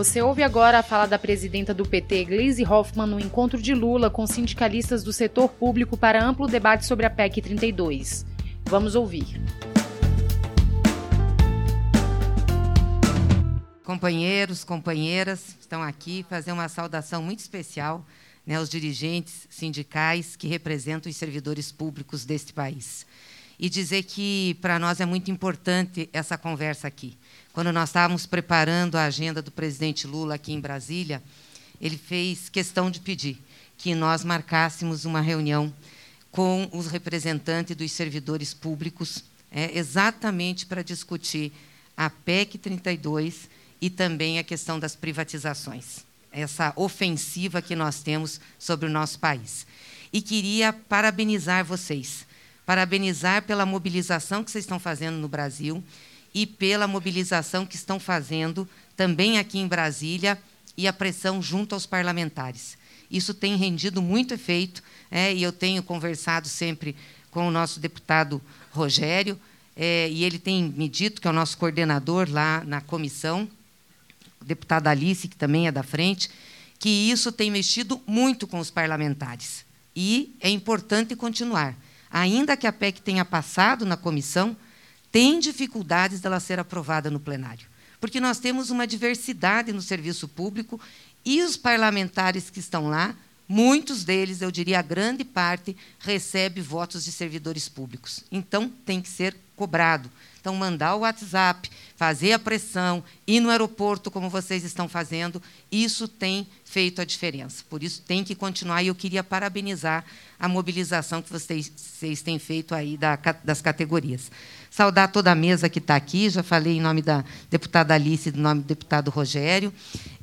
Você ouve agora a fala da presidenta do PT, Gleisi Hoffmann, no encontro de Lula com sindicalistas do setor público para amplo debate sobre a PEC 32. Vamos ouvir. Companheiros, companheiras, estão aqui fazer uma saudação muito especial né, aos dirigentes sindicais que representam os servidores públicos deste país. E dizer que para nós é muito importante essa conversa aqui. Quando nós estávamos preparando a agenda do presidente Lula aqui em Brasília, ele fez questão de pedir que nós marcássemos uma reunião com os representantes dos servidores públicos, é, exatamente para discutir a PEC 32 e também a questão das privatizações, essa ofensiva que nós temos sobre o nosso país. E queria parabenizar vocês, parabenizar pela mobilização que vocês estão fazendo no Brasil e pela mobilização que estão fazendo também aqui em Brasília e a pressão junto aos parlamentares. Isso tem rendido muito efeito, é, e eu tenho conversado sempre com o nosso deputado Rogério, é, e ele tem me dito, que é o nosso coordenador lá na comissão, o deputado Alice, que também é da frente, que isso tem mexido muito com os parlamentares. E é importante continuar. Ainda que a PEC tenha passado na comissão, tem dificuldades dela ser aprovada no plenário. Porque nós temos uma diversidade no serviço público e os parlamentares que estão lá, muitos deles, eu diria a grande parte, recebe votos de servidores públicos. Então, tem que ser cobrado. Então, mandar o WhatsApp, fazer a pressão, ir no aeroporto, como vocês estão fazendo, isso tem feito a diferença. Por isso, tem que continuar. E eu queria parabenizar a mobilização que vocês, vocês têm feito aí da, das categorias. Saudar toda a mesa que está aqui, já falei em nome da deputada Alice e em nome do deputado Rogério.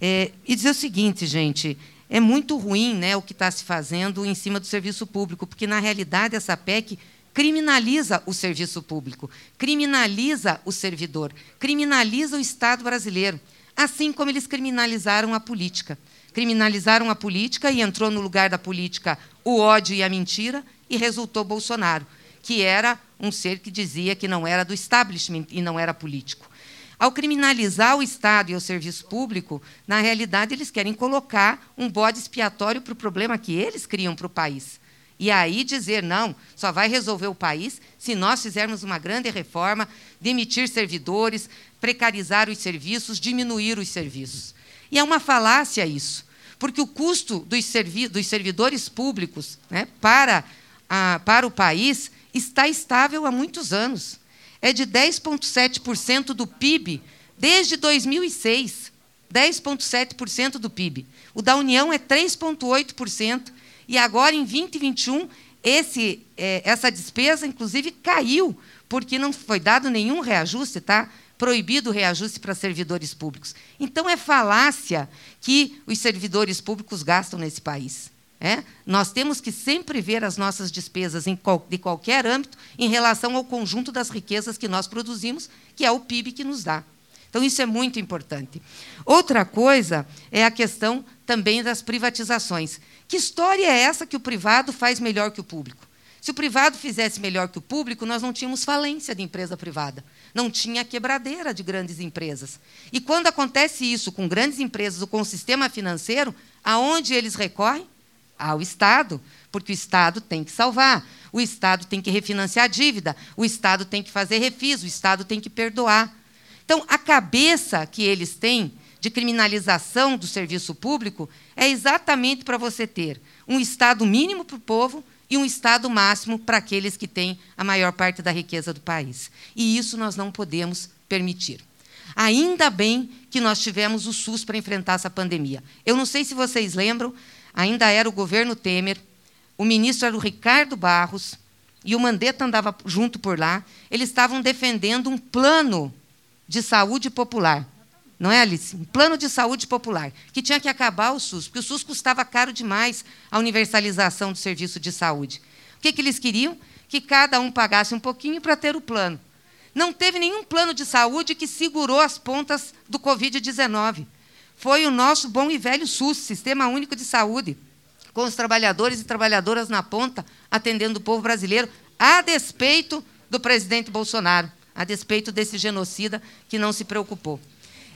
É, e dizer o seguinte, gente, é muito ruim né, o que está se fazendo em cima do serviço público, porque, na realidade, essa PEC criminaliza o serviço público, criminaliza o servidor, criminaliza o Estado brasileiro, assim como eles criminalizaram a política. Criminalizaram a política e entrou no lugar da política o ódio e a mentira, e resultou Bolsonaro, que era um ser que dizia que não era do establishment e não era político. Ao criminalizar o Estado e o serviço público, na realidade, eles querem colocar um bode expiatório para o problema que eles criam para o país. E aí dizer, não, só vai resolver o país se nós fizermos uma grande reforma, demitir servidores, precarizar os serviços, diminuir os serviços. E é uma falácia isso, porque o custo dos, servi dos servidores públicos né, para, a, para o país está estável há muitos anos. É de 10,7% do PIB desde 2006. 10,7% do PIB. O da União é 3,8%. E agora, em 2021, esse, é, essa despesa, inclusive, caiu, porque não foi dado nenhum reajuste, tá? proibido o reajuste para servidores públicos. Então, é falácia que os servidores públicos gastam nesse país. É? Nós temos que sempre ver as nossas despesas qual, de qualquer âmbito em relação ao conjunto das riquezas que nós produzimos, que é o PIB que nos dá. Então, isso é muito importante. Outra coisa é a questão também das privatizações. Que história é essa que o privado faz melhor que o público? Se o privado fizesse melhor que o público, nós não tínhamos falência de empresa privada, não tinha quebradeira de grandes empresas. E quando acontece isso com grandes empresas ou com o sistema financeiro, aonde eles recorrem? Ao Estado, porque o Estado tem que salvar, o Estado tem que refinanciar a dívida, o Estado tem que fazer refis, o Estado tem que perdoar. Então, a cabeça que eles têm de criminalização do serviço público é exatamente para você ter um Estado mínimo para o povo e um Estado máximo para aqueles que têm a maior parte da riqueza do país. E isso nós não podemos permitir. Ainda bem que nós tivemos o SUS para enfrentar essa pandemia. Eu não sei se vocês lembram, ainda era o governo Temer, o ministro era o Ricardo Barros, e o Mandetta andava junto por lá. Eles estavam defendendo um plano de saúde popular não é, Alice? Um plano de saúde popular, que tinha que acabar o SUS, porque o SUS custava caro demais a universalização do serviço de saúde. O que, que eles queriam? Que cada um pagasse um pouquinho para ter o plano. Não teve nenhum plano de saúde que segurou as pontas do Covid-19. Foi o nosso bom e velho SUS, Sistema Único de Saúde, com os trabalhadores e trabalhadoras na ponta, atendendo o povo brasileiro, a despeito do presidente Bolsonaro, a despeito desse genocida que não se preocupou.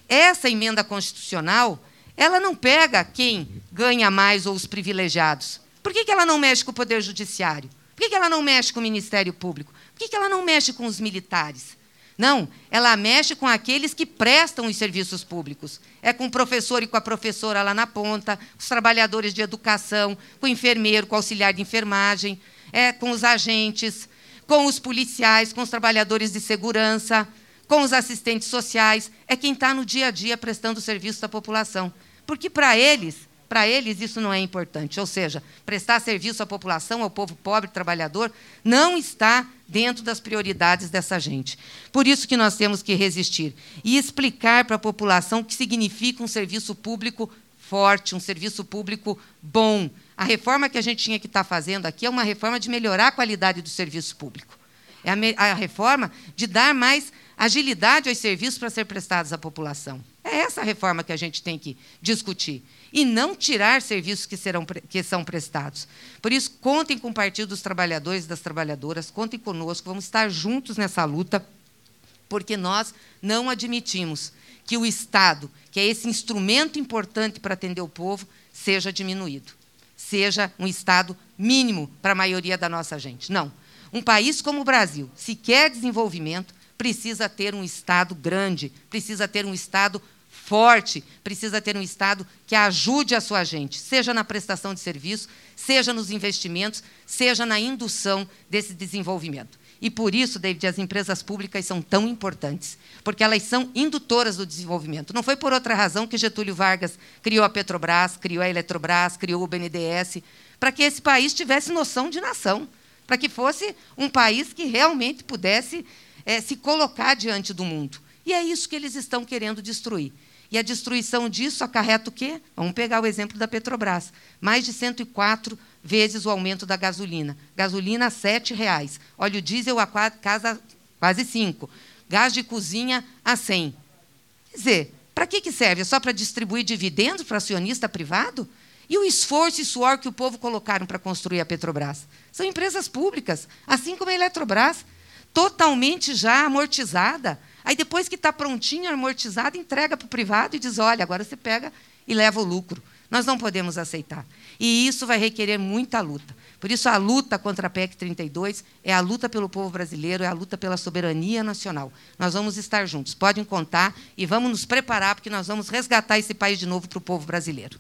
essa emenda constitucional, ela não pega quem ganha mais ou os privilegiados. Por que, que ela não mexe com o Poder Judiciário? Por que, que ela não mexe com o Ministério Público? Por que, que ela não mexe com os militares? Não, ela mexe com aqueles que prestam os serviços públicos. É com o professor e com a professora lá na ponta, os trabalhadores de educação, com o enfermeiro, com o auxiliar de enfermagem, é com os agentes, com os policiais, com os trabalhadores de segurança, com os assistentes sociais. É quem está no dia a dia prestando serviço à população. Porque para eles, para eles isso não é importante. Ou seja, prestar serviço à população, ao povo pobre, trabalhador, não está dentro das prioridades dessa gente. Por isso que nós temos que resistir e explicar para a população o que significa um serviço público forte, um serviço público bom. A reforma que a gente tinha que estar tá fazendo aqui é uma reforma de melhorar a qualidade do serviço público. É a, a reforma de dar mais agilidade aos serviços para ser prestados à população. É essa a reforma que a gente tem que discutir e não tirar serviços que, serão, que são prestados. Por isso, contem com o Partido dos Trabalhadores e das Trabalhadoras, contem conosco, vamos estar juntos nessa luta, porque nós não admitimos que o Estado, que é esse instrumento importante para atender o povo, seja diminuído, seja um Estado mínimo para a maioria da nossa gente. Não. Um país como o Brasil, se quer desenvolvimento, precisa ter um Estado grande, precisa ter um Estado forte, precisa ter um Estado que ajude a sua gente, seja na prestação de serviço, seja nos investimentos, seja na indução desse desenvolvimento. E por isso, David, as empresas públicas são tão importantes, porque elas são indutoras do desenvolvimento. Não foi por outra razão que Getúlio Vargas criou a Petrobras, criou a Eletrobras, criou o BNDES, para que esse país tivesse noção de nação, para que fosse um país que realmente pudesse é, se colocar diante do mundo. E é isso que eles estão querendo destruir. E a destruição disso acarreta o quê? Vamos pegar o exemplo da Petrobras. Mais de 104 vezes o aumento da gasolina. Gasolina R$ 7,00. Óleo diesel a casa, quase 5. Gás de cozinha a 100. Quer dizer, para que, que serve? É só para distribuir dividendos para acionista privado? E o esforço e suor que o povo colocaram para construir a Petrobras? São empresas públicas, assim como a Eletrobras, totalmente já amortizada. Aí depois que está prontinho, amortizado, entrega para o privado e diz: olha, agora você pega e leva o lucro. Nós não podemos aceitar. E isso vai requerer muita luta. Por isso, a luta contra a PEC 32 é a luta pelo povo brasileiro, é a luta pela soberania nacional. Nós vamos estar juntos, podem contar e vamos nos preparar, porque nós vamos resgatar esse país de novo para o povo brasileiro.